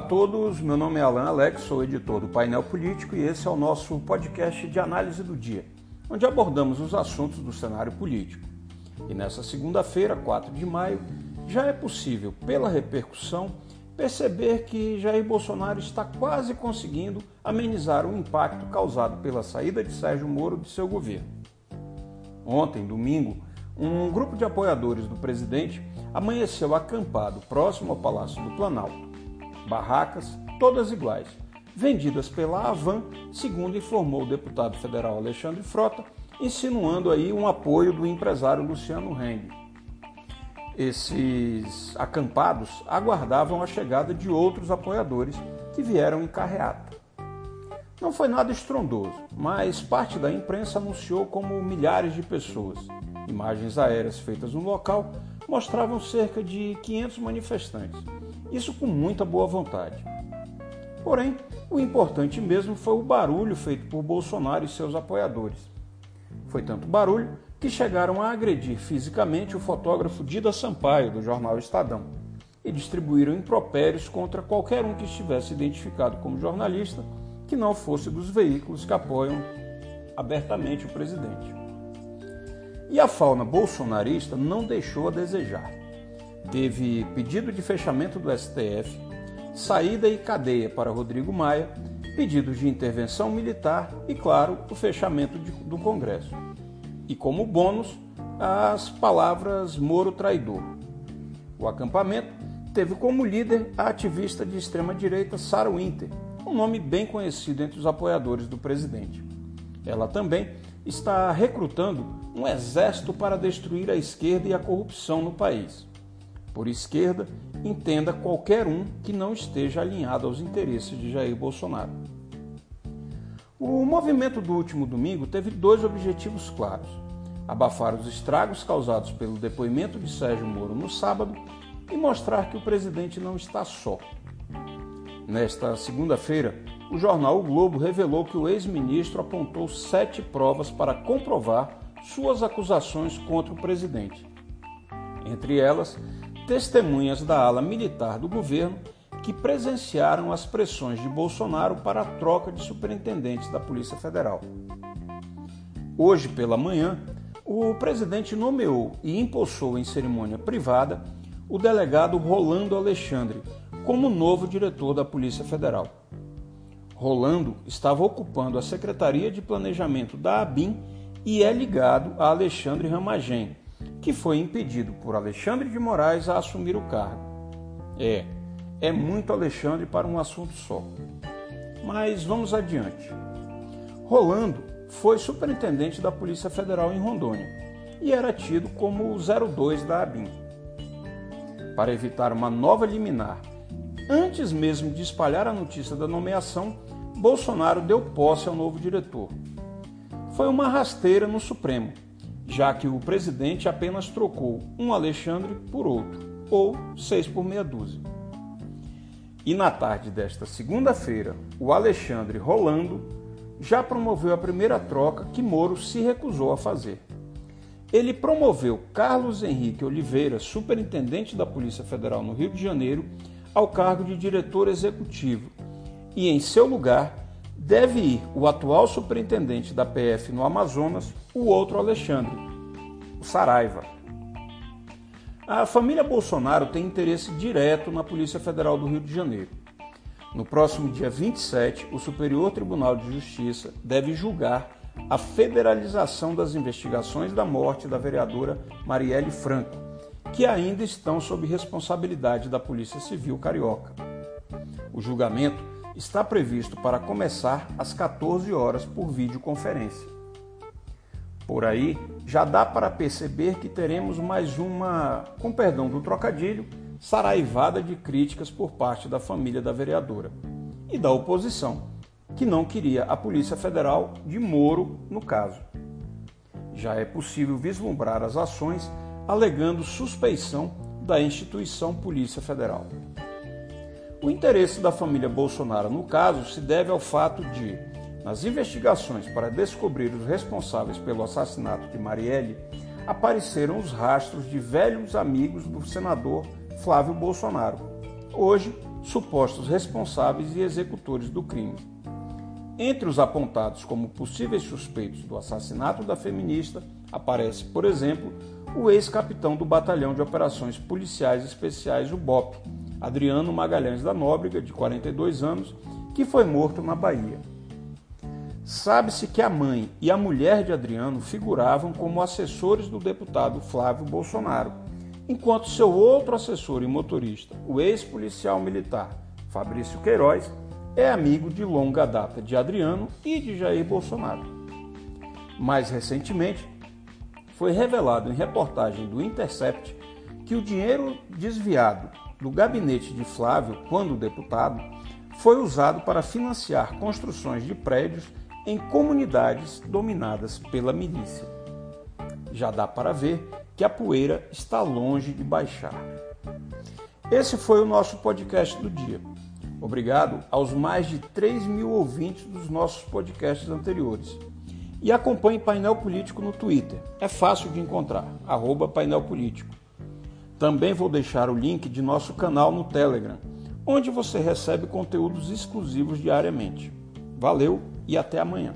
a todos, meu nome é Alan Alex, sou editor do Painel Político e esse é o nosso podcast de análise do dia, onde abordamos os assuntos do cenário político. E nessa segunda-feira, 4 de maio, já é possível, pela repercussão, perceber que Jair Bolsonaro está quase conseguindo amenizar o impacto causado pela saída de Sérgio Moro de seu governo. Ontem, domingo, um grupo de apoiadores do presidente amanheceu acampado próximo ao Palácio do Planalto. Barracas, todas iguais, vendidas pela Avan, segundo informou o deputado federal Alexandre Frota, insinuando aí um apoio do empresário Luciano Heng. Esses acampados aguardavam a chegada de outros apoiadores que vieram em carreata. Não foi nada estrondoso, mas parte da imprensa anunciou como milhares de pessoas. Imagens aéreas feitas no local mostravam cerca de 500 manifestantes, isso com muita boa vontade. Porém, o importante mesmo foi o barulho feito por Bolsonaro e seus apoiadores. Foi tanto barulho que chegaram a agredir fisicamente o fotógrafo Dida Sampaio, do jornal Estadão, e distribuíram impropérios contra qualquer um que estivesse identificado como jornalista que não fosse dos veículos que apoiam abertamente o presidente. E a fauna bolsonarista não deixou a desejar. Teve pedido de fechamento do STF, saída e cadeia para Rodrigo Maia, pedidos de intervenção militar e, claro, o fechamento de, do Congresso. E como bônus, as palavras Moro traidor. O acampamento teve como líder a ativista de extrema-direita Sarah Winter, um nome bem conhecido entre os apoiadores do presidente. Ela também está recrutando um exército para destruir a esquerda e a corrupção no país. Por esquerda, entenda qualquer um que não esteja alinhado aos interesses de Jair Bolsonaro. O movimento do último domingo teve dois objetivos claros: abafar os estragos causados pelo depoimento de Sérgio Moro no sábado e mostrar que o presidente não está só. Nesta segunda-feira, o jornal O Globo revelou que o ex-ministro apontou sete provas para comprovar suas acusações contra o presidente. Entre elas, testemunhas da ala militar do governo que presenciaram as pressões de Bolsonaro para a troca de superintendentes da Polícia Federal. Hoje pela manhã, o presidente nomeou e impulsou em cerimônia privada o delegado Rolando Alexandre como novo diretor da Polícia Federal. Rolando estava ocupando a Secretaria de Planejamento da ABIN e é ligado a Alexandre Ramagem, que foi impedido por Alexandre de Moraes a assumir o cargo. É, é muito Alexandre para um assunto só. Mas vamos adiante. Rolando foi superintendente da Polícia Federal em Rondônia e era tido como o 02 da ABIN. Para evitar uma nova liminar Antes mesmo de espalhar a notícia da nomeação, Bolsonaro deu posse ao novo diretor. Foi uma rasteira no Supremo, já que o presidente apenas trocou um Alexandre por outro, ou seis por meia dúzia. E na tarde desta segunda-feira, o Alexandre Rolando já promoveu a primeira troca que Moro se recusou a fazer. Ele promoveu Carlos Henrique Oliveira, superintendente da Polícia Federal no Rio de Janeiro, ao cargo de diretor executivo e, em seu lugar, deve ir o atual superintendente da PF no Amazonas, o outro Alexandre, o Saraiva. A família Bolsonaro tem interesse direto na Polícia Federal do Rio de Janeiro. No próximo dia 27, o Superior Tribunal de Justiça deve julgar a federalização das investigações da morte da vereadora Marielle Franco, que ainda estão sob responsabilidade da Polícia Civil Carioca. O julgamento está previsto para começar às 14 horas por videoconferência. Por aí, já dá para perceber que teremos mais uma, com perdão do trocadilho, saraivada de críticas por parte da família da vereadora e da oposição, que não queria a Polícia Federal de Moro no caso. Já é possível vislumbrar as ações alegando suspeição da instituição Polícia Federal. O interesse da família Bolsonaro no caso se deve ao fato de, nas investigações para descobrir os responsáveis pelo assassinato de Marielle, apareceram os rastros de velhos amigos do senador Flávio Bolsonaro, hoje supostos responsáveis e executores do crime. Entre os apontados como possíveis suspeitos do assassinato da feminista aparece, por exemplo, o ex-capitão do Batalhão de Operações Policiais Especiais, o BOP, Adriano Magalhães da Nóbrega, de 42 anos, que foi morto na Bahia. Sabe-se que a mãe e a mulher de Adriano figuravam como assessores do deputado Flávio Bolsonaro, enquanto seu outro assessor e motorista, o ex-policial militar Fabrício Queiroz, é amigo de longa data de Adriano e de Jair Bolsonaro. Mais recentemente, foi revelado em reportagem do Intercept que o dinheiro desviado do gabinete de Flávio, quando deputado, foi usado para financiar construções de prédios em comunidades dominadas pela milícia. Já dá para ver que a poeira está longe de baixar. Esse foi o nosso podcast do dia. Obrigado aos mais de 3 mil ouvintes dos nossos podcasts anteriores. E acompanhe Painel Político no Twitter. É fácil de encontrar, arroba Painel Político. Também vou deixar o link de nosso canal no Telegram, onde você recebe conteúdos exclusivos diariamente. Valeu! e até amanhã.